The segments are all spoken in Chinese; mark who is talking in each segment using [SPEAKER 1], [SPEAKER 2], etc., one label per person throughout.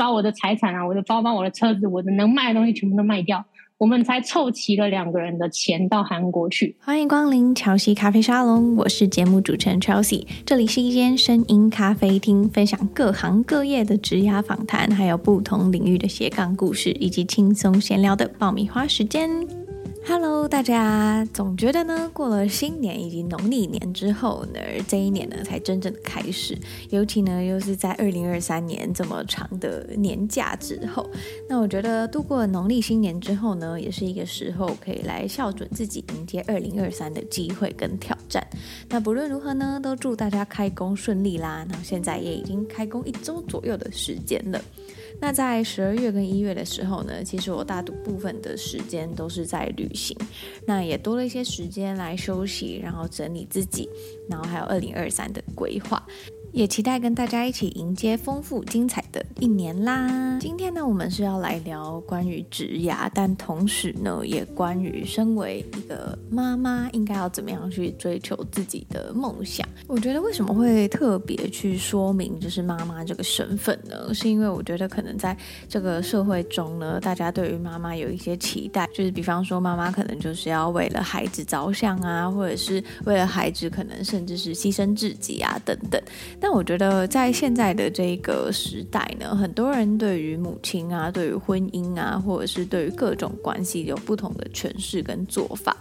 [SPEAKER 1] 把我的财产啊，我的包包、我的车子、我的能卖的东西全部都卖掉。我们才凑齐了两个人的钱到韩国去。
[SPEAKER 2] 欢迎光临乔西咖啡沙龙，我是节目主持人 Chelsea。这里是一间声音咖啡厅，分享各行各业的职涯访谈，还有不同领域的斜杠故事，以及轻松闲聊的爆米花时间。Hello，大家总觉得呢，过了新年以及农历年之后呢，这一年呢才真正的开始。尤其呢，又是在二零二三年这么长的年假之后，那我觉得度过农历新年之后呢，也是一个时候可以来校准自己迎接二零二三的机会跟挑战。那不论如何呢，都祝大家开工顺利啦。那现在也已经开工一周左右的时间了。那在十二月跟一月的时候呢，其实我大多部分的时间都是在旅行，那也多了一些时间来休息，然后整理自己，然后还有二零二三的规划。也期待跟大家一起迎接丰富精彩的一年啦！今天呢，我们是要来聊关于职涯，但同时呢，也关于身为一个妈妈应该要怎么样去追求自己的梦想。我觉得为什么会特别去说明就是妈妈这个身份呢？是因为我觉得可能在这个社会中呢，大家对于妈妈有一些期待，就是比方说妈妈可能就是要为了孩子着想啊，或者是为了孩子可能甚至是牺牲自己啊等等。但我觉得，在现在的这个时代呢，很多人对于母亲啊，对于婚姻啊，或者是对于各种关系有不同的诠释跟做法。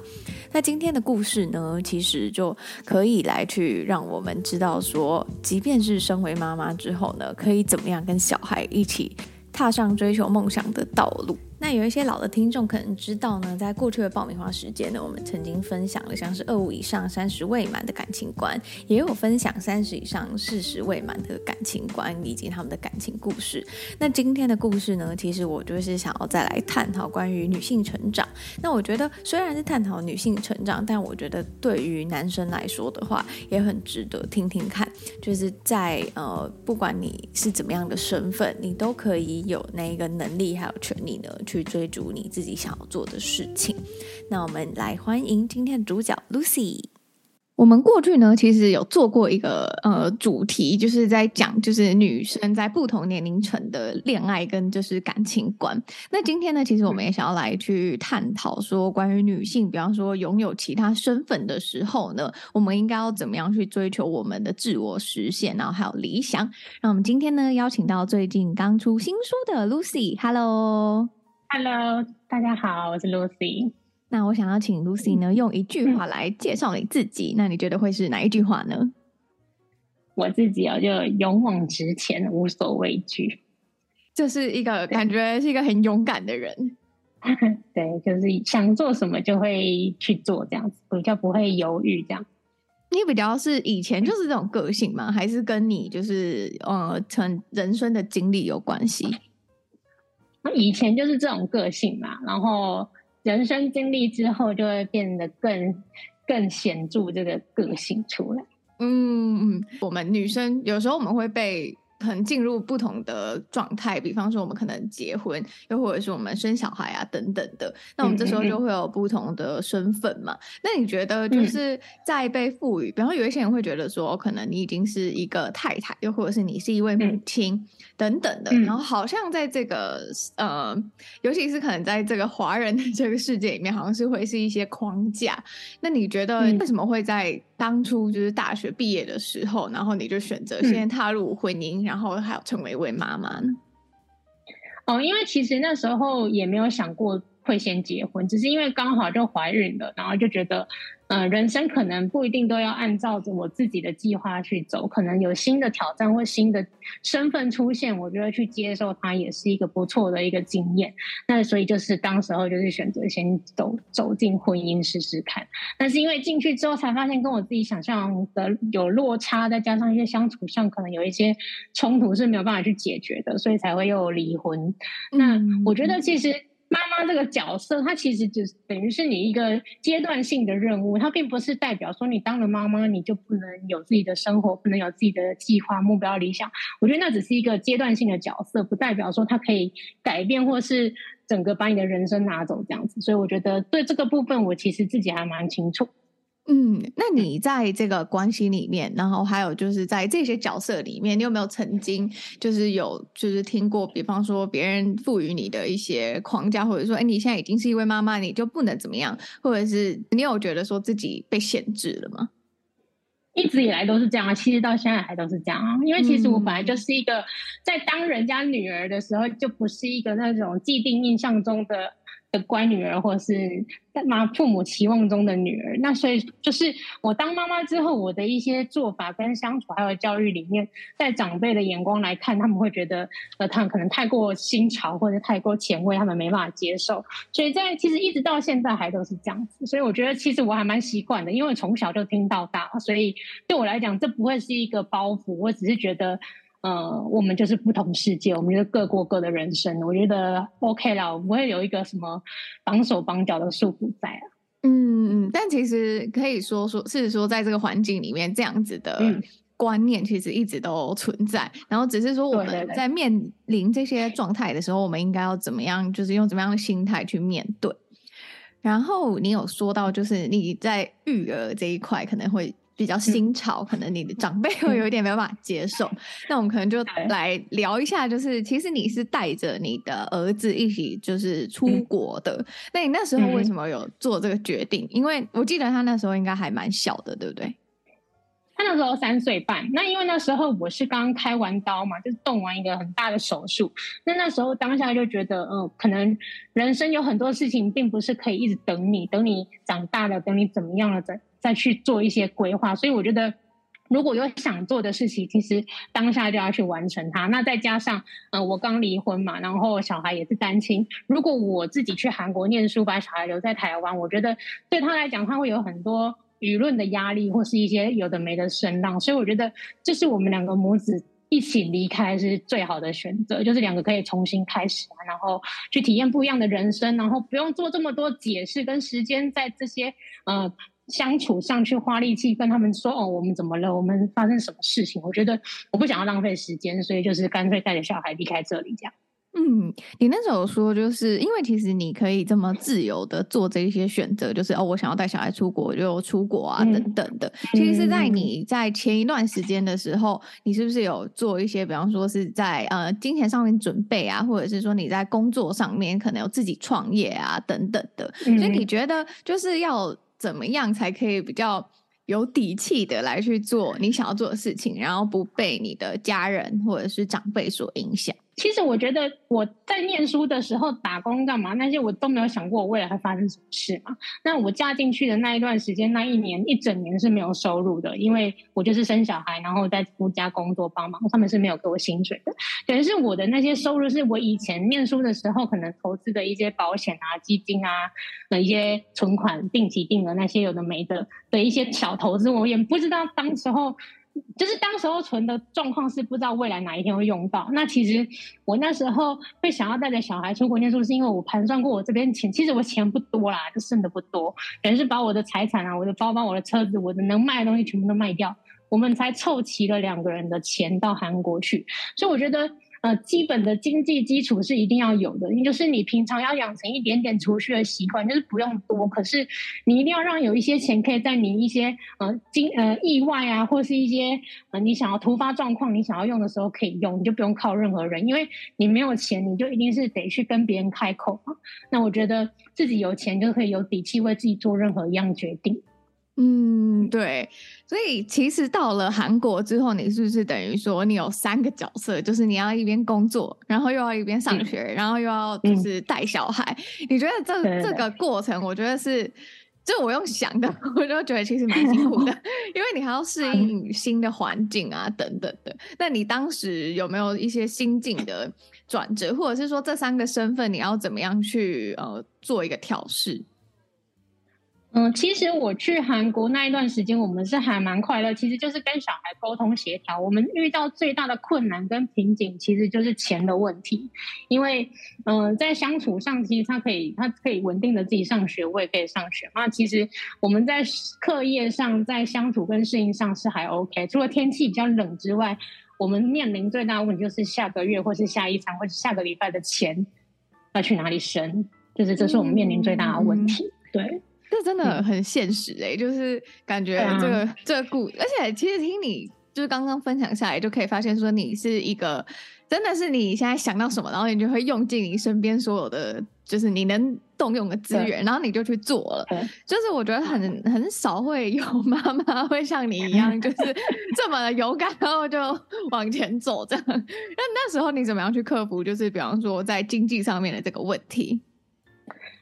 [SPEAKER 2] 那今天的故事呢，其实就可以来去让我们知道说，即便是身为妈妈之后呢，可以怎么样跟小孩一起踏上追求梦想的道路。那有一些老的听众可能知道呢，在过去的爆米花时间呢，我们曾经分享了像是二五以上三十未满的感情观，也有分享三十以上四十未满的感情观以及他们的感情故事。那今天的故事呢，其实我就是想要再来探讨关于女性成长。那我觉得虽然是探讨女性成长，但我觉得对于男生来说的话，也很值得听听看。就是在呃，不管你是怎么样的身份，你都可以有那个能力还有权利呢。去追逐你自己想要做的事情。那我们来欢迎今天的主角 Lucy。我们过去呢，其实有做过一个呃主题，就是在讲就是女生在不同年龄层的恋爱跟就是感情观。那今天呢，其实我们也想要来去探讨说，关于女性，比方说拥有其他身份的时候呢，我们应该要怎么样去追求我们的自我实现，然后还有理想。那我们今天呢，邀请到最近刚出新书的 Lucy，Hello。
[SPEAKER 1] Hello，大家好，我是 Lucy。
[SPEAKER 2] 那我想要请 Lucy 呢，用一句话来介绍你自己。嗯、那你觉得会是哪一句话呢？
[SPEAKER 1] 我自己哦，就勇往直前，无所畏惧。
[SPEAKER 2] 这是一个感觉是一个很勇敢的人。
[SPEAKER 1] 对，就是想做什么就会去做，这样子比较不会犹豫。这样，
[SPEAKER 2] 你比较是以前就是这种个性吗？还是跟你就是呃，成人生的经历有关系？
[SPEAKER 1] 以前就是这种个性嘛，然后人生经历之后就会变得更更显著这个个性出来。
[SPEAKER 2] 嗯嗯，我们女生有时候我们会被。可能进入不同的状态，比方说我们可能结婚，又或者是我们生小孩啊等等的，那我们这时候就会有不同的身份嘛。嗯、那你觉得就是在被赋予，嗯、比方说有一些人会觉得说，可能你已经是一个太太，又或者是你是一位母亲、嗯、等等的，然后好像在这个呃，尤其是可能在这个华人的这个世界里面，好像是会是一些框架。那你觉得为什么会在当初就是大学毕业的时候，然后你就选择先踏入婚姻？嗯然后还有成为一位妈妈呢？
[SPEAKER 1] 哦，因为其实那时候也没有想过会先结婚，只是因为刚好就怀孕了，然后就觉得。嗯、呃，人生可能不一定都要按照着我自己的计划去走，可能有新的挑战或新的身份出现，我觉得去接受它也是一个不错的一个经验。那所以就是当时候就是选择先走走进婚姻试试看，但是因为进去之后才发现跟我自己想象的有落差，再加上一些相处上可能有一些冲突是没有办法去解决的，所以才会又离婚。那我觉得其实。妈妈这个角色，它其实就等于是你一个阶段性的任务，它并不是代表说你当了妈妈你就不能有自己的生活，不能有自己的计划、目标、理想。我觉得那只是一个阶段性的角色，不代表说它可以改变或是整个把你的人生拿走这样子。所以我觉得对这个部分，我其实自己还蛮清楚。
[SPEAKER 2] 嗯，那你在这个关系里面，然后还有就是在这些角色里面，你有没有曾经就是有就是听过，比方说别人赋予你的一些框架，或者说，哎，你现在已经是一位妈妈，你就不能怎么样，或者是你有觉得说自己被限制了吗？
[SPEAKER 1] 一直以来都是这样啊，其实到现在还都是这样啊，因为其实我本来就是一个在当人家女儿的时候，就不是一个那种既定印象中的。的乖女儿，或是妈父母期望中的女儿，那所以就是我当妈妈之后，我的一些做法跟相处，还有教育里面，在长辈的眼光来看，他们会觉得呃，他们可能太过新潮或者太过前卫，他们没办法接受。所以在其实一直到现在还都是这样子。所以我觉得其实我还蛮习惯的，因为从小就听到大，所以对我来讲，这不会是一个包袱。我只是觉得。呃，我们就是不同世界，我们就各过各的人生。我觉得 OK 啦，我不会有一个什么绑手绑脚的束缚在啊。
[SPEAKER 2] 嗯嗯，但其实可以说说，是说在这个环境里面，这样子的观念其实一直都存在。嗯、然后只是说我们在面临这些状态的时候，我们应该要怎么样，就是用怎么样的心态去面对。然后你有说到，就是你在育儿这一块可能会。比较新潮，可能你的长辈 会有一点没有办法接受。嗯、那我们可能就来聊一下，就是其实你是带着你的儿子一起就是出国的。嗯、那你那时候为什么有做这个决定？嗯、因为我记得他那时候应该还蛮小的，对不对？
[SPEAKER 1] 他那时候三岁半。那因为那时候我是刚开完刀嘛，就是动完一个很大的手术。那那时候当下就觉得，嗯，可能人生有很多事情并不是可以一直等你，等你长大了，等你怎么样了再。再去做一些规划，所以我觉得，如果有想做的事情，其实当下就要去完成它。那再加上，嗯、呃，我刚离婚嘛，然后小孩也是单亲。如果我自己去韩国念书，把小孩留在台湾，我觉得对他来讲，他会有很多舆论的压力，或是一些有的没的声浪。所以我觉得，这是我们两个母子一起离开是最好的选择，就是两个可以重新开始，然后去体验不一样的人生，然后不用做这么多解释跟时间在这些，呃。相处上去花力气跟他们说哦，我们怎么了？我们发生什么事情？我觉得我不想要浪费时间，所以就是干脆带着小孩离开这里这样。
[SPEAKER 2] 嗯，你那时候说，就是因为其实你可以这么自由的做这一些选择，就是哦，我想要带小孩出国就出国啊，嗯、等等的。其实是在你在前一段时间的时候，你是不是有做一些，比方说是在呃金钱上面准备啊，或者是说你在工作上面可能有自己创业啊，等等的。所以你觉得就是要。怎么样才可以比较有底气的来去做你想要做的事情，然后不被你的家人或者是长辈所影响？
[SPEAKER 1] 其实我觉得我在念书的时候打工干嘛那些我都没有想过我未来会发生什么事嘛。那我嫁进去的那一段时间，那一年一整年是没有收入的，因为我就是生小孩，然后在夫家工作帮忙，他们是没有给我薪水的。等于是我的那些收入是我以前念书的时候可能投资的一些保险啊、基金啊的一些存款、定期定额那些有的没的的一些小投资，我也不知道当时候。就是当时候存的状况是不知道未来哪一天会用到。那其实我那时候会想要带着小孩出国念书，是因为我盘算过我这边钱，其实我钱不多啦，就剩的不多，等于是把我的财产啊、我的包包、我的车子、我的能卖的东西全部都卖掉，我们才凑齐了两个人的钱到韩国去。所以我觉得。呃，基本的经济基础是一定要有的，就是你平常要养成一点点储蓄的习惯，就是不用多，可是你一定要让有一些钱可以在你一些呃经呃意外啊，或是一些呃你想要突发状况，你想要用的时候可以用，你就不用靠任何人，因为你没有钱，你就一定是得去跟别人开口嘛。那我觉得自己有钱就可以有底气为自己做任何一样决定。
[SPEAKER 2] 嗯，对，所以其实到了韩国之后，你是不是等于说你有三个角色？就是你要一边工作，然后又要一边上学，嗯、然后又要就是带小孩。嗯、你觉得这这个过程，我觉得是，就我用想的，我就觉得其实蛮辛苦的，因为你还要适应新的环境啊，等等的。那你当时有没有一些心境的转折，或者是说这三个身份你要怎么样去呃做一个调适？
[SPEAKER 1] 嗯，其实我去韩国那一段时间，我们是还蛮快乐。其实就是跟小孩沟通协调。我们遇到最大的困难跟瓶颈，其实就是钱的问题。因为，嗯、呃，在相处上，其实他可以，他可以稳定的自己上学，我也可以上学。那其实我们在课业上，在相处跟适应上是还 OK。除了天气比较冷之外，我们面临最大的问题就是下个月或是下一场或是下个礼拜的钱要去哪里生，就是这是我们面临最大的问题。嗯、对。
[SPEAKER 2] 对，这真的很现实哎、就是感觉这个、啊、这个故，而且其实听你就是刚刚分享下来，就可以发现说你是一个。真的是你现在想到什么，然后你就会用尽你身边所有的，就是你能动用的资源，然后你就去做了。对就是我觉得很很少会有 妈妈会像你一样，就是 这么的勇敢，然后就往前走这样。那那时候你怎么样去克服？就是比方说在经济上面的这个问题。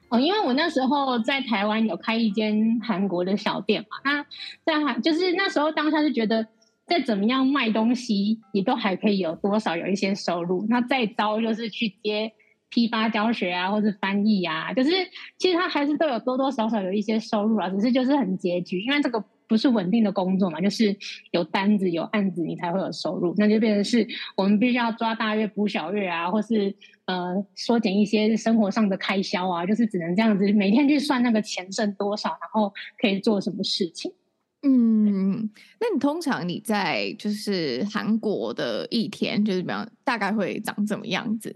[SPEAKER 1] 哦，因为我那时候在台湾有开一间韩国的小店嘛，那在韩就是那时候当下就觉得。再怎么样卖东西，你都还可以有多少有一些收入。那再招就是去接批发教学啊，或者翻译啊，就是其实他还是都有多多少少有一些收入啊，只是就是很拮据，因为这个不是稳定的工作嘛，就是有单子有案子你才会有收入，那就变成是我们必须要抓大月补小月啊，或是呃缩减一些生活上的开销啊，就是只能这样子每天去算那个钱剩多少，然后可以做什么事情。
[SPEAKER 2] 嗯，那你通常你在就是韩国的一天，就是比方大概会长怎么样子？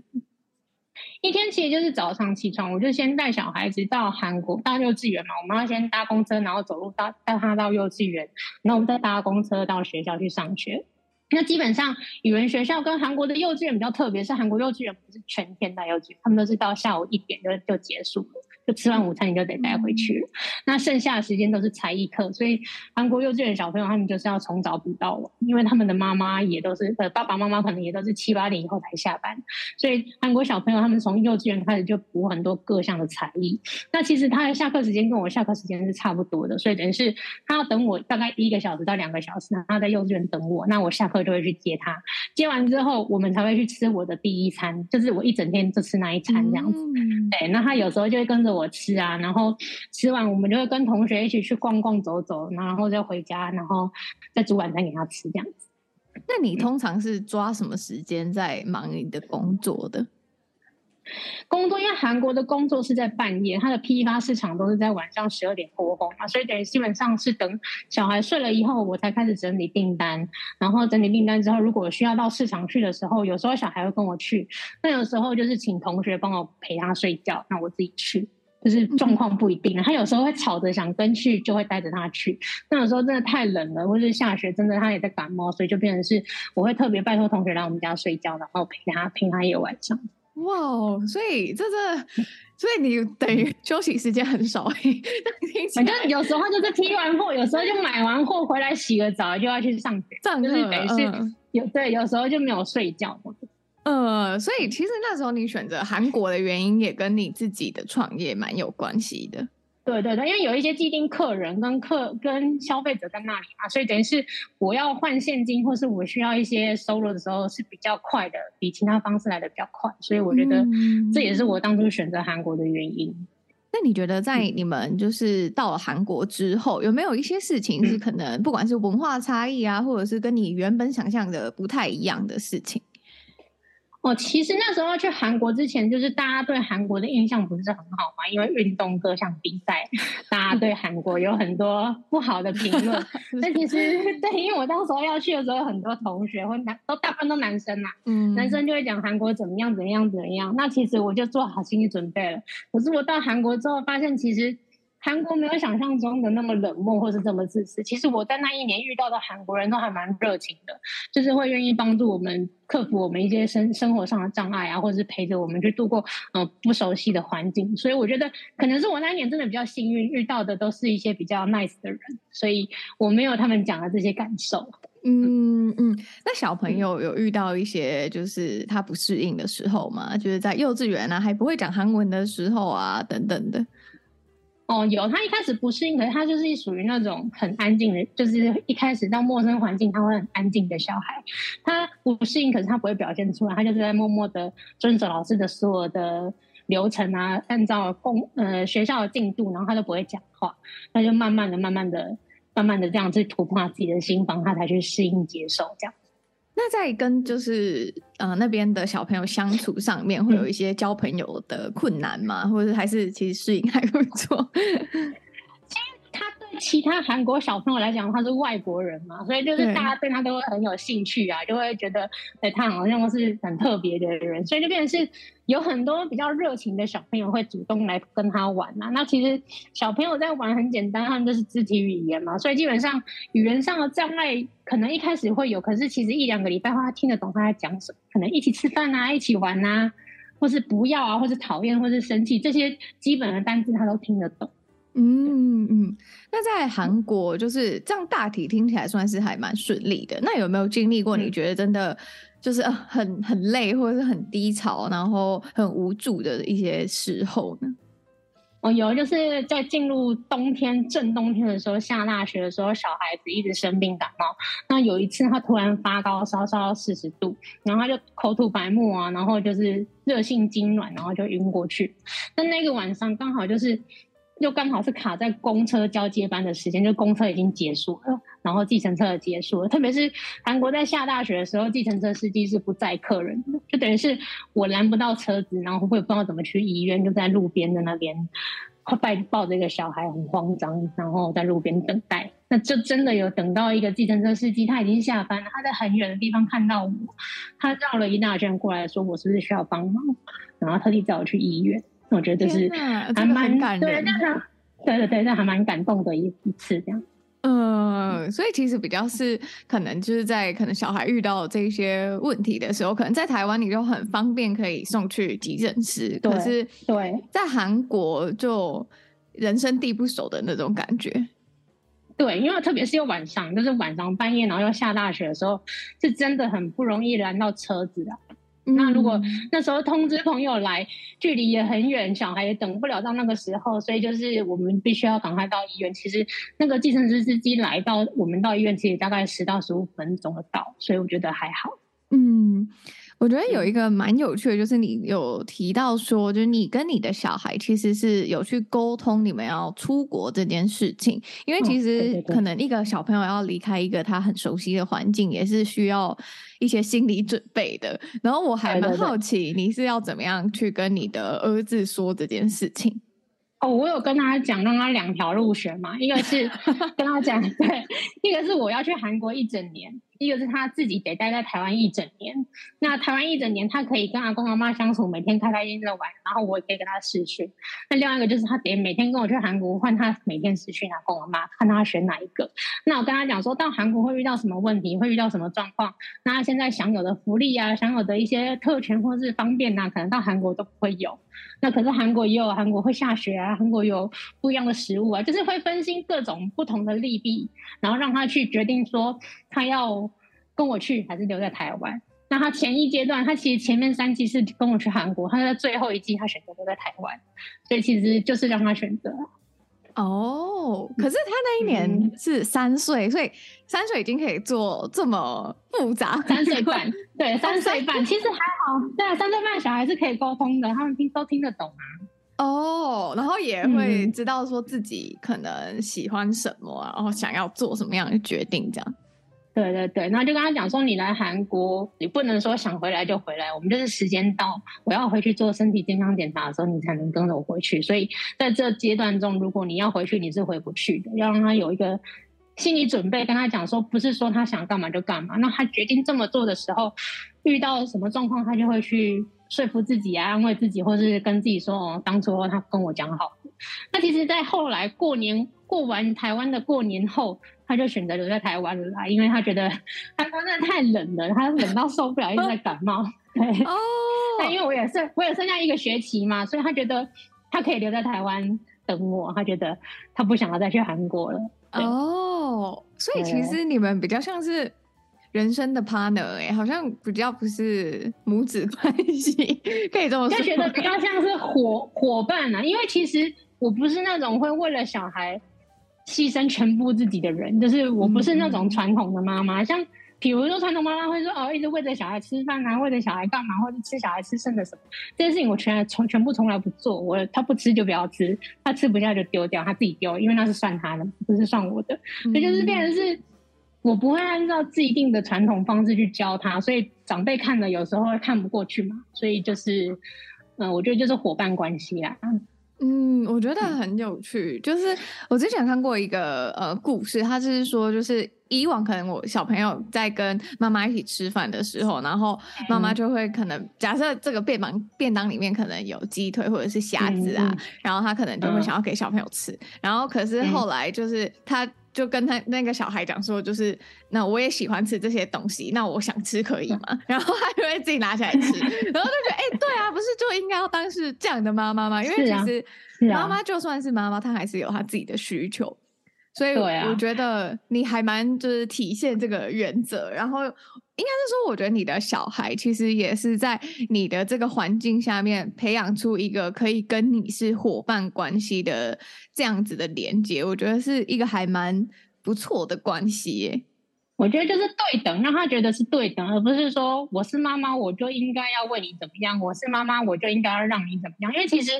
[SPEAKER 1] 一天其实就是早上起床，我就先带小孩子到韩国到幼稚园嘛，我们要先搭公车，然后走路到带他到幼稚园，然后我们再搭公车到学校去上学。那基本上语文学校跟韩国的幼稚园比较特别，是韩国幼稚园不是全天带幼稚园，他们都是到下午一点就就结束了。就吃完午餐你就得带回去了，那剩下的时间都是才艺课，所以韩国幼稚园小朋友他们就是要从早补到晚，因为他们的妈妈也都是呃爸爸妈妈可能也都是七八点以后才下班，所以韩国小朋友他们从幼稚园开始就补很多各项的才艺。那其实他的下课时间跟我下课时间是差不多的，所以等于是他要等我大概一个小时到两个小时，他在幼稚园等我，那我下课就会去接他，接完之后我们才会去吃我的第一餐，就是我一整天就吃那一餐这样子。嗯、对，那他有时候就会跟着我。我吃啊，然后吃完我们就会跟同学一起去逛逛走走，然后再回家，然后再煮晚餐给他吃这样子。
[SPEAKER 2] 那你通常是抓什么时间在忙你的工作的？
[SPEAKER 1] 工作因为韩国的工作是在半夜，它的批发市场都是在晚上十二点过后嘛，所以等于基本上是等小孩睡了以后，我才开始整理订单。然后整理订单之后，如果需要到市场去的时候，有时候小孩会跟我去，那有时候就是请同学帮我陪他睡觉，那我自己去。就是状况不一定，他有时候会吵着想跟去，就会带着他去。那有时候真的太冷了，或是下雪，真的他也在感冒，所以就变成是我会特别拜托同学来我们家睡觉，然后陪他陪他一个晚上。
[SPEAKER 2] 哇哦，所以这这，所以你等于休息时间很少。
[SPEAKER 1] 反正有时候就是批完货，有时候就买完货回来洗个澡就要去上学，
[SPEAKER 2] 上课
[SPEAKER 1] 就是等于是有对，有时候就没有睡觉。
[SPEAKER 2] 呃，所以其实那时候你选择韩国的原因也跟你自己的创业蛮有关系的。
[SPEAKER 1] 对对对，因为有一些既定客人跟客跟消费者在那里嘛，所以等于是我要换现金或是我需要一些收入的时候是比较快的，比其他方式来的比较快。所以我觉得这也是我当初选择韩国的原因。嗯。
[SPEAKER 2] 那你觉得在你们就是到了韩国之后，有没有一些事情是可能不管是文化差异啊，或者是跟你原本想象的不太一样的事情？
[SPEAKER 1] 哦，其实那时候去韩国之前，就是大家对韩国的印象不是很好嘛，因为运动各项比赛，大家对韩国有很多不好的评论。但其实对，因为我当时候要去的时候，有很多同学或男都大部分都男生嘛，嗯，男生就会讲韩国怎么样怎么样怎么样。那其实我就做好心理准备了。可是我到韩国之后，发现其实。韩国没有想象中的那么冷漠，或是这么自私。其实我在那一年遇到的韩国人都还蛮热情的，就是会愿意帮助我们克服我们一些生生活上的障碍啊，或者是陪着我们去度过嗯、呃、不熟悉的环境。所以我觉得可能是我那一年真的比较幸运，遇到的都是一些比较 nice 的人，所以我没有他们讲的这些感受。
[SPEAKER 2] 嗯嗯，那小朋友有遇到一些就是他不适应的时候吗？就是在幼稚园啊，还不会讲韩文的时候啊，等等的。
[SPEAKER 1] 哦，有他一开始不适应，可是他就是属于那种很安静的，就是一开始到陌生环境他会很安静的小孩。他不适应，可是他不会表现出来，他就是在默默的遵守老师的所有的流程啊，按照公呃学校的进度，然后他都不会讲话，那就慢慢的、慢慢的、慢慢的这样去突破他自己的心防，他才去适应接受这样。
[SPEAKER 2] 那在跟就是呃那边的小朋友相处上面，会有一些交朋友的困难吗？或者还是其实适应还不错？
[SPEAKER 1] 其他韩国小朋友来讲，他是外国人嘛，所以就是大家对他都会很有兴趣啊，就会觉得哎，他好像是很特别的人，所以就变成是有很多比较热情的小朋友会主动来跟他玩啊。那其实小朋友在玩很简单，他们就是肢体语言嘛，所以基本上语言上的障碍可能一开始会有，可是其实一两个礼拜后，他听得懂他在讲什么，可能一起吃饭啊，一起玩啊。或是不要啊，或是讨厌，或是生气，这些基本的单词他都听得懂。
[SPEAKER 2] 嗯嗯，那在韩国就是这样，大体听起来算是还蛮顺利的。那有没有经历过你觉得真的就是很很累，或者是很低潮，然后很无助的一些时候呢？
[SPEAKER 1] 哦，有，就是在进入冬天正冬天的时候，下大雪的时候，小孩子一直生病感冒。那有一次他突然发高烧，烧到四十度，然后他就口吐白沫啊，然后就是热性痉挛，然后就晕过去。但那个晚上刚好就是。就刚好是卡在公车交接班的时间，就公车已经结束了，然后计程车也结束了。特别是韩国在下大雪的时候，计程车司机是不载客人的，就等于是我拦不到车子，然后我也不知道怎么去医院，就在路边的那边快抱抱着一个小孩，很慌张，然后在路边等待。那就真的有等到一个计程车司机，他已经下班了，他在很远的地方看到我，他绕了一大圈过来说我是不是需要帮忙，然后特地载我去医院。我觉得就是还蛮感人，对对对，那还蛮感动的一一次这样。
[SPEAKER 2] 嗯，所以其实比较是可能就是在可能小孩遇到这些问题的时候，可能在台湾你就很方便可以送去急诊室，可是对，在韩国就人生地不熟的那种感觉。
[SPEAKER 1] 对，因为特别是又晚上，就是晚上半夜，然后又下大雪的时候，是真的很不容易拦到车子的。那如果那时候通知朋友来，距离也很远，小孩也等不了到那个时候，所以就是我们必须要赶快到医院。其实那个计程车司机来到我们到医院，其实大概十到十五分钟的到，所以我觉得还好。
[SPEAKER 2] 嗯。我觉得有一个蛮有趣的，就是你有提到说，就是你跟你的小孩其实是有去沟通你们要出国这件事情，因为其实可能一个小朋友要离开一个他很熟悉的环境，也是需要一些心理准备的。然后我还蛮好奇，你是要怎么样去跟你的儿子说这件事情？
[SPEAKER 1] 哦，我有跟他讲，让他两条路选嘛，一个是 跟他讲，对，一个是我要去韩国一整年。一个是他自己得待在台湾一整年，那台湾一整年，他可以跟阿公阿妈相处，每天开开心心的玩，然后我也可以跟他试训。那另外一个就是他得每天跟我去韩国，换他每天试训阿公阿妈，看他选哪一个。那我跟他讲说，到韩国会遇到什么问题，会遇到什么状况，那他现在享有的福利啊，享有的一些特权或是方便啊，可能到韩国都不会有。那可是韩国也有，韩国会下雪啊，韩国有不一样的食物啊，就是会分析各种不同的利弊，然后让他去决定说他要。跟我去还是留在台湾？那他前一阶段，他其实前面三季是跟我去韩国，他在最后一季他选择留在台湾，所以其实就是让他选择。
[SPEAKER 2] 哦，可是他那一年是三岁，嗯，所以三岁已经可以做这么复杂。
[SPEAKER 1] 三岁半，对，三岁半其实还好。对啊，三岁半小孩是可以沟通的，他们听都听得懂啊。
[SPEAKER 2] 哦，然后也会知道说自己可能喜欢什么，然后想要做什么样的决定，这样。
[SPEAKER 1] 对对对，然后就跟他讲说，你来韩国，你不能说想回来就回来，我们就是时间到，我要回去做身体健康检查的时候，你才能跟着我回去。所以在这阶段中，如果你要回去，你是回不去的，要让他有一个心理准备。跟他讲说，不是说他想干嘛就干嘛，那他决定这么做的时候，遇到什么状况，他就会去说服自己啊，安慰自己，或是跟自己说，哦，当初他跟我讲好。那其实，在后来过年过完台湾的过年后。他就选择留在台湾了啦，因为他觉得 台湾真的太冷了，他冷到受不了，一直在感冒。对哦，但因为我也是，我也剩下一个学期嘛，所以他觉得他可以留在台湾等我。他觉得他不想要再去韩国了。哦，
[SPEAKER 2] 所以其实你们比较像是人生的 partner 哎、欸，好像比较不是母子关系，可以这么说。
[SPEAKER 1] 就觉得比较像是伙伙伴啊，因为其实我不是那种会为了小孩。牺牲全部自己的人，就是我不是那种传统的妈妈。嗯、像比如说传统妈妈会说哦，一直喂着小孩吃饭啊，喂着小孩干嘛，或者吃小孩吃剩的什么，这些事情我全从全部从来不做。我他不吃就不要吃，他吃不下就丢掉，他自己丢，因为那是算他的，不是算我的。所以就是变成是，我不会按照既定的传统方式去教他，所以长辈看了有时候会看不过去嘛。所以就是，嗯，我觉得就是伙伴关系啦。
[SPEAKER 2] 嗯，我觉得很有趣。就是我之前看过一个呃故事，他就是说，就是以往可能我小朋友在跟妈妈一起吃饭的时候，然后妈妈就会可能假设这个便当便当里面可能有鸡腿或者是虾子啊，嗯、然后他可能就会想要给小朋友吃，嗯、然后可是后来就是他。就跟他那个小孩讲说，就是那我也喜欢吃这些东西，那我想吃可以吗？然后他就会自己拿起来吃，然后就觉得哎、欸，对啊，不是就应该要当是这样的妈妈吗？因为其实妈妈就算是妈妈，她还是有她自己的需求。所以我觉得你还蛮就是体现这个原则，然后应该是说，我觉得你的小孩其实也是在你的这个环境下面培养出一个可以跟你是伙伴关系的这样子的连接，我觉得是一个还蛮不错的关系耶。
[SPEAKER 1] 我觉得就是对等，让他觉得是对等，而不是说我是妈妈我就应该要为你怎么样，我是妈妈我就应该要让你怎么样。因为其实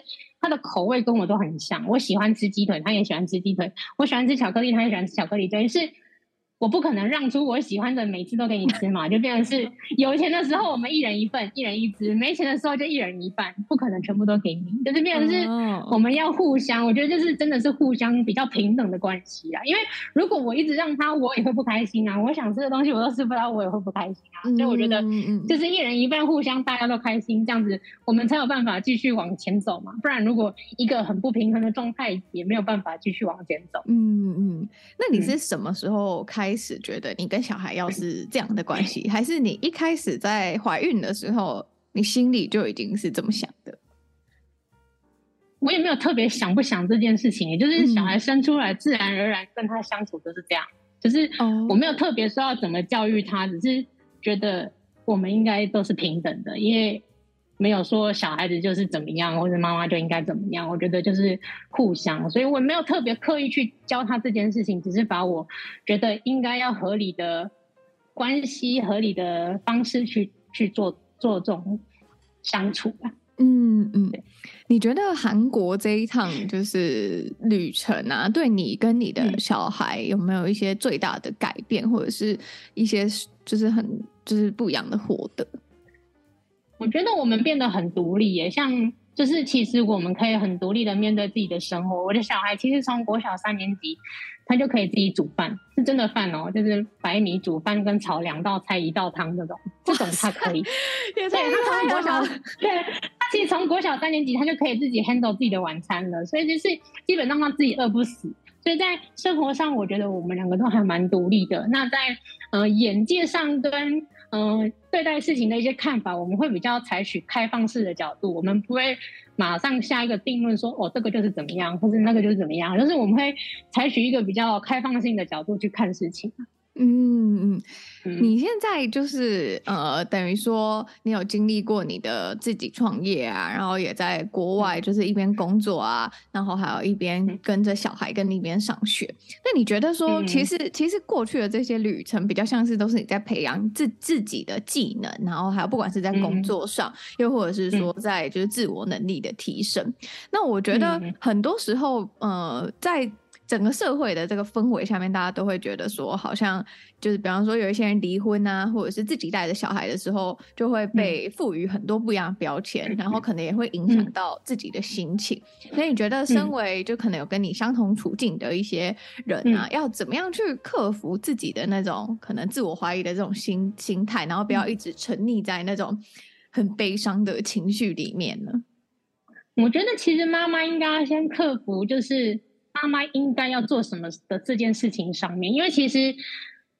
[SPEAKER 1] 他的口味跟我都很像，我喜欢吃鸡腿，他也喜欢吃鸡腿；我喜欢吃巧克力，他也喜欢吃巧克力。等于是。我不可能让出我喜欢的每次都给你吃嘛，就变成是 有钱的时候我们一人一份，一人一只；没钱的时候就一人一半，不可能全部都给你，就是变成是我们要互相。我觉得就是真的是互相比较平等的关系啊。因为如果我一直让他，我也会不开心啊。我想吃的东西我都吃不到，我也会不开心啊。所以我觉得就是一人一半，互相大家都开心，这样子我们才有办法继续往前走嘛。不然如果一个很不平衡的状态，也没有办法继续往前走。
[SPEAKER 2] 嗯嗯，那你是什么时候开？开始觉得你跟小孩要是这样的关系，还是你一开始在怀孕的时候，你心里就已经是这么想的？
[SPEAKER 1] 我也没有特别想不想这件事情，也就是小孩生出来，自然而然跟他相处就是这样，就是我没有特别说要怎么教育他，只是觉得我们应该都是平等的，因为。没有说小孩子就是怎么样，或者妈妈就应该怎么样。我觉得就是互相，所以我没有特别刻意去教他这件事情，只是把我觉得应该要合理的关系、合理的方式去去做做这种相处吧。
[SPEAKER 2] 嗯嗯，你觉得韩国这一趟就是旅程啊，对你跟你的小孩有没有一些最大的改变，或者是一些就是很就是不一样的获得？
[SPEAKER 1] 我觉得我们变得很独立耶，像就是其实我们可以很独立的面对自己的生活。我的小孩其实从国小三年级，他就可以自己煮饭，是真的饭哦，就是白米煮饭跟炒两道菜一道汤这种，这种他可以。对，他从国小，对，他其实从国小三年级他就可以自己 handle 自己的晚餐了，所以就是基本上他自己饿不死。所以在生活上，我觉得我们两个都还蛮独立的。那在呃眼界上跟嗯、对待事情的一些看法，我们会比较采取开放式的角度，我们不会马上下一个定论说，哦，这个就是怎么样，或者那个就是怎么样，就是我们会采取一个比较开放性的角度去看事情。
[SPEAKER 2] 嗯嗯。你现在就是呃，等于说你有经历过你的自己创业啊，然后也在国外就是一边工作啊，然后还有一边跟着小孩跟你一边上学。那你觉得说，其实其实过去的这些旅程比较像是都是你在培养自自己的技能，然后还有不管是在工作上，又或者是说在就是自我能力的提升。那我觉得很多时候呃，在整个社会的这个氛围下面，大家都会觉得说，好像就是比方说有一些人离婚啊，或者是自己带着小孩的时候，就会被赋予很多不一样的标签，然后可能也会影响到自己的心情。所以你觉得，身为就可能有跟你相同处境的一些人啊，要怎么样去克服自己的那种可能自我怀疑的这种心心态，然后不要一直沉溺在那种很悲伤的情绪里面呢？
[SPEAKER 1] 我觉得其实妈妈应该要先克服，就是。妈妈应该要做什么的这件事情上面，因为其实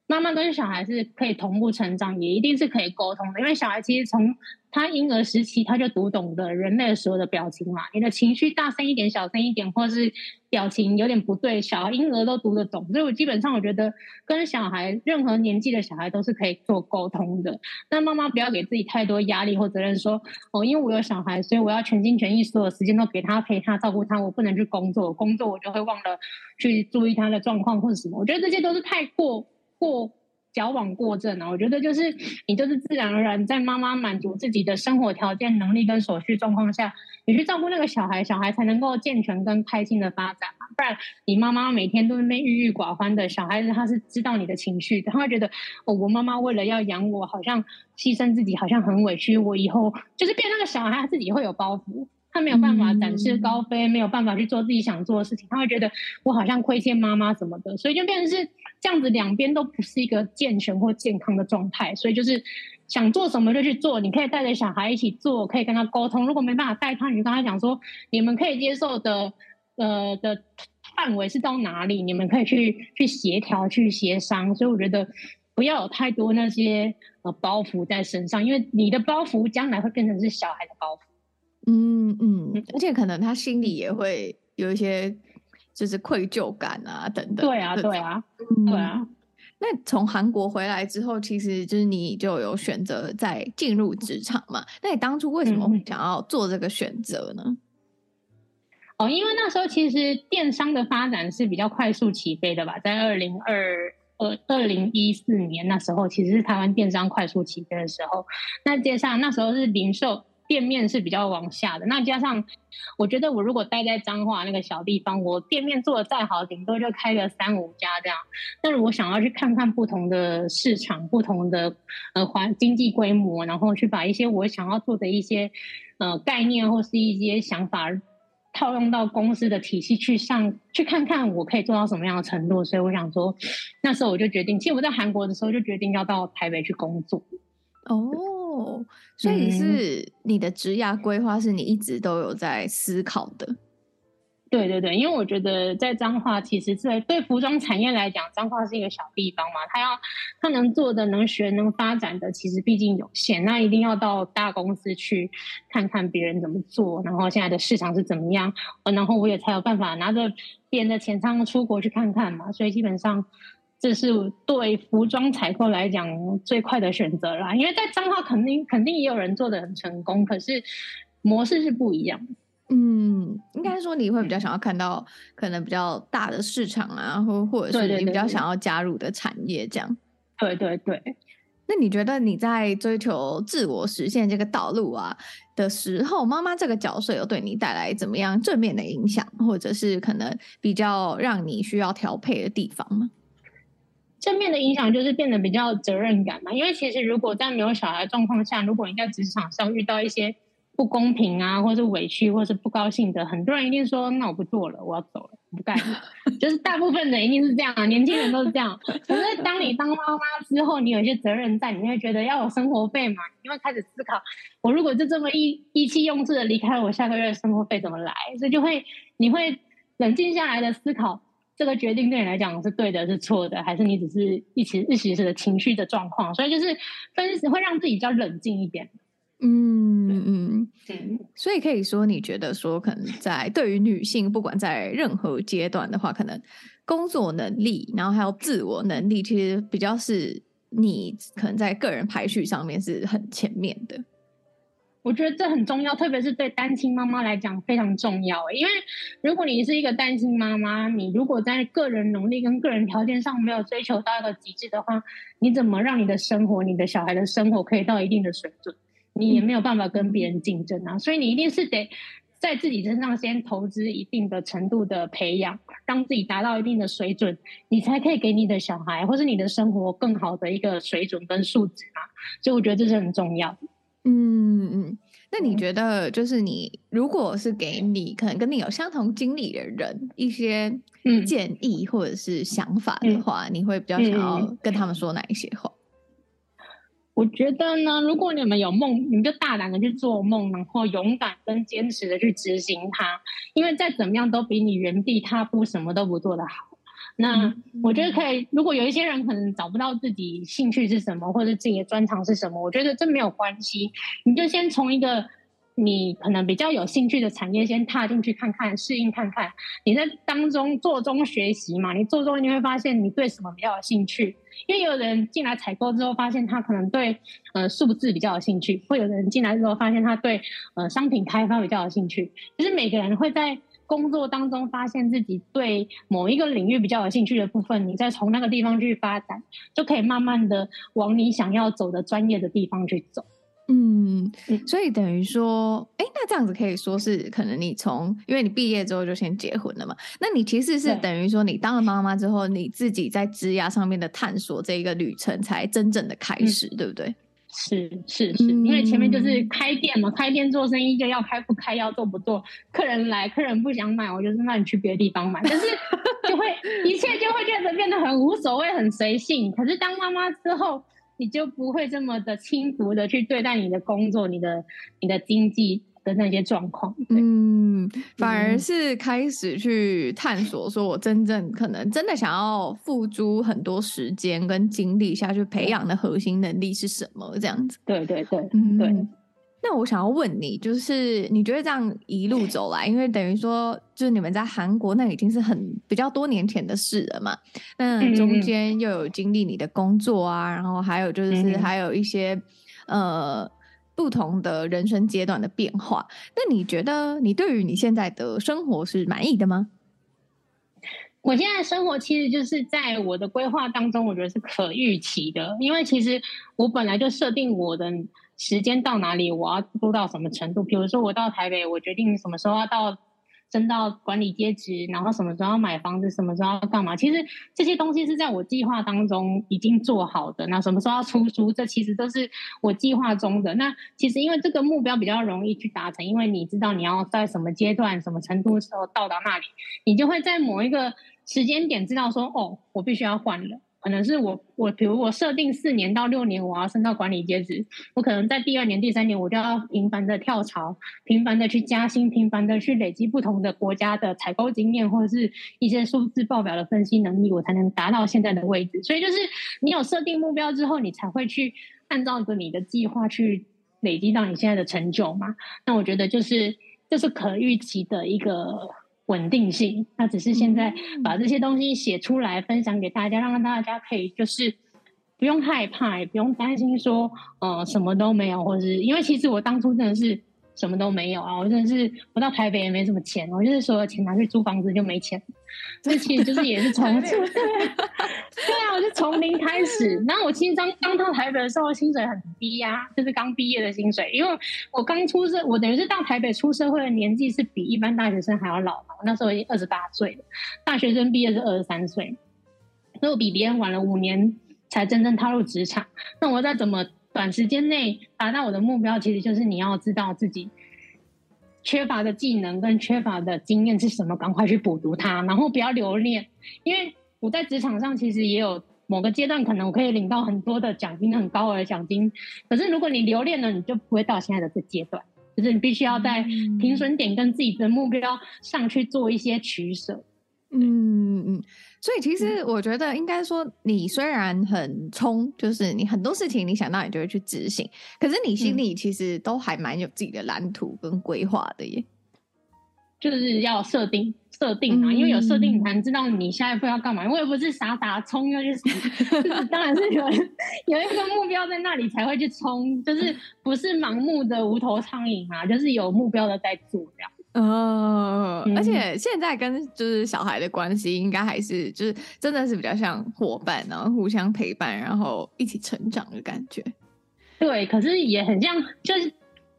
[SPEAKER 1] 妈妈跟小孩是可以同步成长，也一定是可以沟通的。因为小孩其实从他婴儿时期他就读懂的人类所有的表情嘛，你的情绪大声一点、小声一点，或是表情有点不对，小婴儿都读得懂。所以我基本上我觉得跟小孩任何年纪的小孩都是可以做沟通的。那妈妈不要给自己太多压力或责任，说哦，因为我有小孩，所以我要全心全意，所有时间都给他陪他照顾他，我不能去工作，工作我就会忘了去注意他的状况或者什么。我觉得这些都是太过过。矫枉过正啊！我觉得就是你就是自然而然在妈妈满足自己的生活条件、能力跟所需状况下，你去照顾那个小孩，小孩才能够健全跟开心的发展嘛。不然你妈妈每天都是那郁郁寡欢的，小孩子他是知道你的情绪的，他会觉得哦，我妈妈为了要养我，好像牺牲自己，好像很委屈。我以后就是变那个小孩，他自己会有包袱。他没有办法展翅高飞，没有办法去做自己想做的事情，他会觉得我好像亏欠妈妈什么的，所以就变成是这样子，两边都不是一个健全或健康的状态。所以就是想做什么就去做，你可以带着小孩一起做，可以跟他沟通。如果没办法带他，你就跟他讲说，你们可以接受的呃的范围是到哪里，你们可以去去协调、去协商。所以我觉得不要有太多那些呃包袱在身上，因为你的包袱将来会变成是小孩的包袱。
[SPEAKER 2] 嗯嗯，而且可能他心里也会有一些就是愧疚感啊等等。
[SPEAKER 1] 对啊，对啊，
[SPEAKER 2] 嗯、
[SPEAKER 1] 对啊。
[SPEAKER 2] 那从韩国回来之后，其实就是你就有选择再进入职场嘛？那你当初为什么会想要做这个选择呢？
[SPEAKER 1] 哦，因为那时候其实电商的发展是比较快速起飞的吧，在二零二二二零一四年那时候，其实是台湾电商快速起飞的时候。那接下来那时候是零售。店面是比较往下的，那加上我觉得我如果待在彰化那个小地方，我店面做的再好，顶多就开个三五家这样。但是我想要去看看不同的市场、不同的呃环经济规模，然后去把一些我想要做的一些呃概念或是一些想法套用到公司的体系去上，去看看我可以做到什么样的程度。所以我想说，那时候我就决定，其实我在韩国的时候就决定要到台北去工作。
[SPEAKER 2] 哦，所以是你的职涯规划是你一直都有在思考的。嗯。
[SPEAKER 1] 对对对，因为我觉得在彰化，其实在对服装产业来讲，彰化是一个小地方嘛，他要他能做的、能学、能发展的，其实毕竟有限。那一定要到大公司去看看别人怎么做，然后现在的市场是怎么样，然后我也才有办法拿着别人的钱仓出国去看看嘛。所以基本上。这是对服装采购来讲最快的选择啦，因为在彰化肯定肯定也有人做的很成功，可是模式是不一样。
[SPEAKER 2] 嗯，应该说你会比较想要看到可能比较大的市场啊，或或者是你比较想要加入的产业这样。
[SPEAKER 1] 对对对。
[SPEAKER 2] 那你觉得你在追求自我实现这个道路啊的时候，妈妈这个角色有对你带来怎么样正面的影响，或者是可能比较让你需要调配的地方吗？
[SPEAKER 1] 正面的影响就是变得比较责任感嘛，因为其实如果在没有小孩状况下，如果你在职场上遇到一些不公平啊，或是委屈，或是不高兴的，很多人一定说：“那我不做了，我要走了，不干了。”就是大部分人一定是这样啊，年轻人都是这样。可是当你当妈妈之后，你有一些责任在，你会觉得要有生活费嘛，你会开始思考：我如果就这么意意气用事的离开，我下个月的生活费怎么来？所以就会你会冷静下来的思考。这个决定对你来讲是对的，是错的，还是你只是一时一时的情绪的状况？所以就是分析会让自己比较冷静一点。
[SPEAKER 2] 嗯嗯嗯，所以可以说，你觉得说，可能在对于女性，不管在任何阶段的话，可能工作能力，然后还有自我能力，其实比较是你可能在个人排序上面是很前面的。
[SPEAKER 1] 我觉得这很重要，特别是对单亲妈妈来讲非常重要。因为如果你是一个单亲妈妈，你如果在个人能力跟个人条件上没有追求到一个极致的话，你怎么让你的生活、你的小孩的生活可以到一定的水准？你也没有办法跟别人竞争啊。所以你一定是得在自己身上先投资一定的程度的培养，让自己达到一定的水准，你才可以给你的小孩或是你的生活更好的一个水准跟素质嘛。所以我觉得这是很重要的。
[SPEAKER 2] 嗯嗯，那你觉得就是你如果是给你可能跟你有相同经历的人一些建议或者是想法的话，嗯、你会比较想要跟他们说哪一些话？
[SPEAKER 1] 我觉得呢，如果你们有梦，你们就大胆的去做梦，然后勇敢跟坚持的去执行它，因为再怎么样都比你原地踏步什么都不做的好。那我觉得可以，如果有一些人可能找不到自己兴趣是什么，或者自己的专长是什么，我觉得这没有关系，你就先从一个你可能比较有兴趣的产业先踏进去看看，适应看看，你在当中做中学习嘛，你做中你会发现你对什么比较有兴趣，因为有人进来采购之后发现他可能对呃数字比较有兴趣，会有人进来之后发现他对呃商品开发比较有兴趣，就是每个人会在。工作当中发现自己对某一个领域比较有兴趣的部分，你再从那个地方去发展，就可以慢慢的往你想要走的专业的地方去走。
[SPEAKER 2] 嗯，所以等于说，哎，那这样子可以说是可能你从，因为你毕业之后就先结婚了嘛，那你其实是等于说你当了妈妈之后，你自己在职涯上面的探索这一个旅程才真正的开始，嗯、对不对？
[SPEAKER 1] 是是是，因为前面就是开店嘛，开店做生意就要开不开，要做不做，客人来，客人不想买，我就是让你去别的地方买，但是就会一切就会变得变得很无所谓，很随性。可是当妈妈之后，你就不会这么的轻浮的去对待你的工作，你的你的经济。的那些状况，
[SPEAKER 2] 嗯，反而是开始去探索，说我真正可能真的想要付诸很多时间跟精力下去培养的核心能力是什么？这样子，
[SPEAKER 1] 对对对，嗯，对。
[SPEAKER 2] 那我想要问你，就是你觉得这样一路走来，因为等于说，就是你们在韩国那已经是很比较多年前的事了嘛，那中间又有经历你的工作啊，然后还有就是还有一些呃。不同的人生阶段的变化，那你觉得你对于你现在的生活是满意的吗？
[SPEAKER 1] 我现在生活其实就是在我的规划当中，我觉得是可预期的，因为其实我本来就设定我的时间到哪里，我要做到什么程度。比如说我到台北，我决定什么时候要到。升到管理阶级，然后什么时候要买房子，什么时候要干嘛？其实这些东西是在我计划当中已经做好的。那什么时候要出书，这其实都是我计划中的。那其实因为这个目标比较容易去达成，因为你知道你要在什么阶段、什么程度的时候到达那里，你就会在某一个时间点知道说，哦，我必须要换了。可能是我我比如我设定四年到六年我要升到管理阶级，我可能在第二年、第三年我就要频繁的跳槽，频繁的去加薪，频繁的去累积不同的国家的采购经验或者是一些数字报表的分析能力，我才能达到现在的位置。所以就是你有设定目标之后，你才会去按照着你的计划去累积到你现在的成就嘛。那我觉得就是这、就是可预期的一个。稳定性，那只是现在把这些东西写出来分享给大家，让大家可以就是不用害怕，也不用担心说，呃，什么都没有，或者是因为其实我当初真的是。什么都没有啊！我真的是我到台北也没什么钱，我就是所有钱拿去租房子就没钱。这其实就是也是从对，对啊，我就从零开始。然后我其实刚刚到台北的时候，薪水很低呀、啊，就是刚毕业的薪水。因为我刚出社，我等于是到台北出社会的年纪是比一般大学生还要老嘛。我那时候已经二十八岁了，大学生毕业是二十三岁，所以我比别人晚了五年才真正踏入职场。那我再怎么？短时间内达到我的目标，其实就是你要知道自己缺乏的技能跟缺乏的经验是什么，赶快去补足它，然后不要留恋。因为我在职场上其实也有某个阶段，可能我可以领到很多的奖金，很高额的奖金。可是如果你留恋了，你就不会到现在的这阶段。就是你必须要在停损点跟自己的目标上去做一些取舍。
[SPEAKER 2] 嗯嗯，所以其实我觉得应该说，你虽然很冲，就是你很多事情你想到你就会去执行，可是你心里其实都还蛮有自己的蓝图跟规划的耶。
[SPEAKER 1] 就是要设定设定嘛，因为有设定你才能知道你下一步要干嘛。我也不是傻傻冲要去死，就是当然是有有一个目标在那里才会去冲，就是不是盲目的无头苍蝇啊，就是有目标的在做这样。
[SPEAKER 2] 哦，而且现在跟就是小孩的关系，应该还是就是真的是比较像伙伴，然后互相陪伴，然后一起成长的感觉。
[SPEAKER 1] 对，可是也很像，就是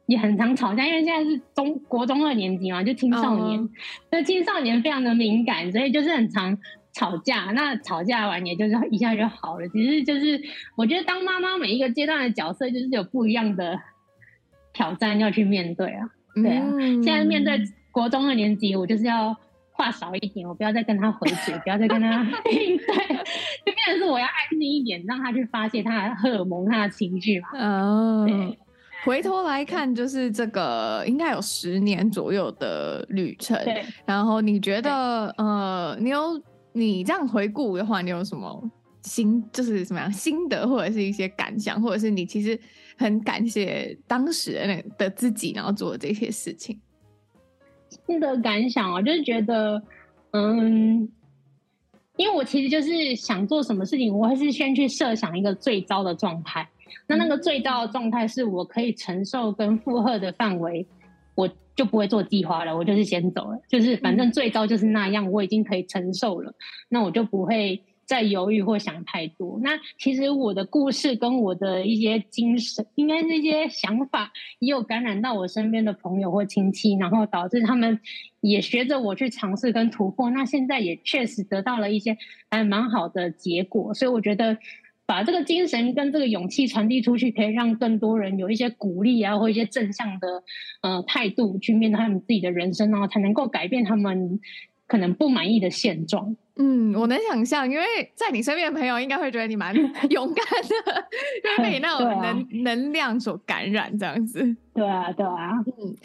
[SPEAKER 1] 也很常吵架，因为现在是中国中二年级嘛，就青少年，那、哦、青少年非常的敏感，所以就是很常吵架。那吵架完也就是一下就好了。其实就是我觉得当妈妈每一个阶段的角色，就是有不一样的挑战要去面对啊。对啊，现在面对国中二年级，我就是要话少一点，我不要再跟他回嘴，不要再跟他 对，就变成是我要安静一点，让他去发泄他的荷尔蒙、他的情绪嘛。
[SPEAKER 2] 哦，对，回头来看，就是这个应该有十年左右的旅程。对，然后你觉得，呃，你有你这样回顾的话，你有什么心，就是什么样心得，或者是一些感想，或者是你其实。很感谢当时的那的自己，然后做的这些事情。
[SPEAKER 1] 心得感想啊，就是觉得，嗯，因为我其实就是想做什么事情，我还是先去设想一个最糟的状态。那那个最糟的状态是我可以承受跟负荷的范围，我就不会做计划了，我就是先走了。就是反正最糟就是那样，我已经可以承受了，那我就不会。在犹豫或想太多，那其实我的故事跟我的一些精神，应该是一些想法，也有感染到我身边的朋友或亲戚，然后导致他们也学着我去尝试跟突破。那现在也确实得到了一些还蛮好的结果，所以我觉得，把这个精神跟这个勇气传递出去，可以让更多人有一些鼓励啊，或一些正向的呃态度去面对他们自己的人生，然后才能够改变他们可能不满意的现状。
[SPEAKER 2] 嗯，我能想象，因为在你身边的朋友应该会觉得你蛮 勇敢的，因为被你 那种能、啊、能量所感染这样子。
[SPEAKER 1] 对啊，对啊。
[SPEAKER 2] 嗯，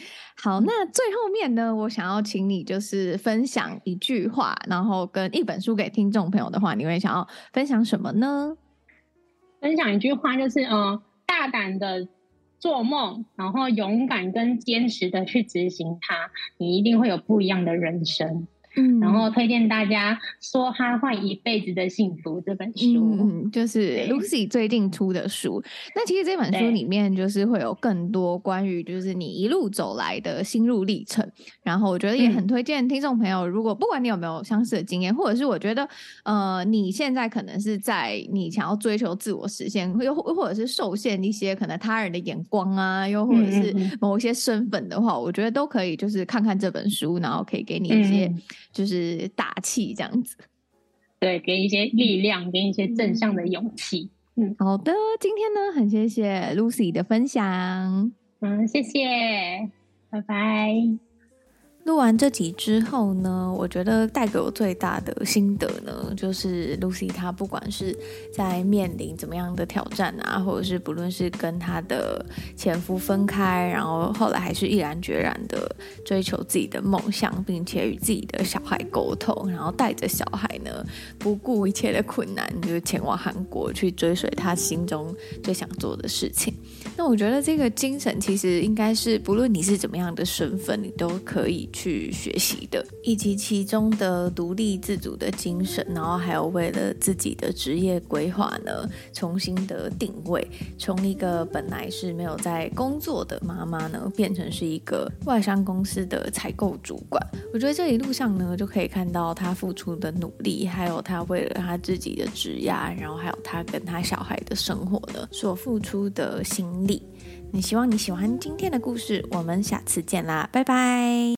[SPEAKER 2] 好，那最后面呢，我想要请你就是分享一句话，然后跟一本书给听众朋友的话，你会想要分享什么呢？
[SPEAKER 1] 分享一句话就是，嗯、呃，大胆的做梦，然后勇敢跟坚持的去执行它，你一定会有不一样的人生。嗯，然后推荐大家《说哈换一辈子的幸福》这本书，
[SPEAKER 2] 嗯，就是 Lucy 最近出的书。那其实这本书里面就是会有更多关于就是你一路走来的心路历程。然后我觉得也很推荐听众朋友，如果不管你有没有相似的经验，或者是我觉得呃你现在可能是在你想要追求自我实现，又或者是受限一些可能他人的眼光啊，又或者是某一些身份的话，我觉得都可以就是看看这本书，然后可以给你一些。就是打气这样子，
[SPEAKER 1] 对，给一些力量，给一些正向的勇气。
[SPEAKER 2] 嗯，好的，今天呢，很谢谢 Lucy 的分享。
[SPEAKER 1] 嗯，谢谢，拜拜。
[SPEAKER 2] 录完这集之后呢，我觉得带给我最大的心得呢，就是 Lucy 她不管是在面临怎么样的挑战啊，或者是不论是跟她的前夫分开，然后后来还是毅然决然的追求自己的梦想，并且与自己的小孩沟通，然后带着小孩呢，不顾一切的困难，就是前往韩国去追随她心中最想做的事情。那我觉得这个精神其实应该是，不论你是怎么样的身份，你都可以去学习的，以及其中的独立自主的精神，然后还有为了自己的职业规划呢，重新的定位，从一个本来是没有在工作的妈妈呢，变成是一个外商公司的采购主管。我觉得这一路上呢，就可以看到他付出的努力，还有他为了他自己的职业，然后还有他跟他小孩的生活呢，所付出的心你希望你喜欢今天的故事，我们下次见啦，拜拜。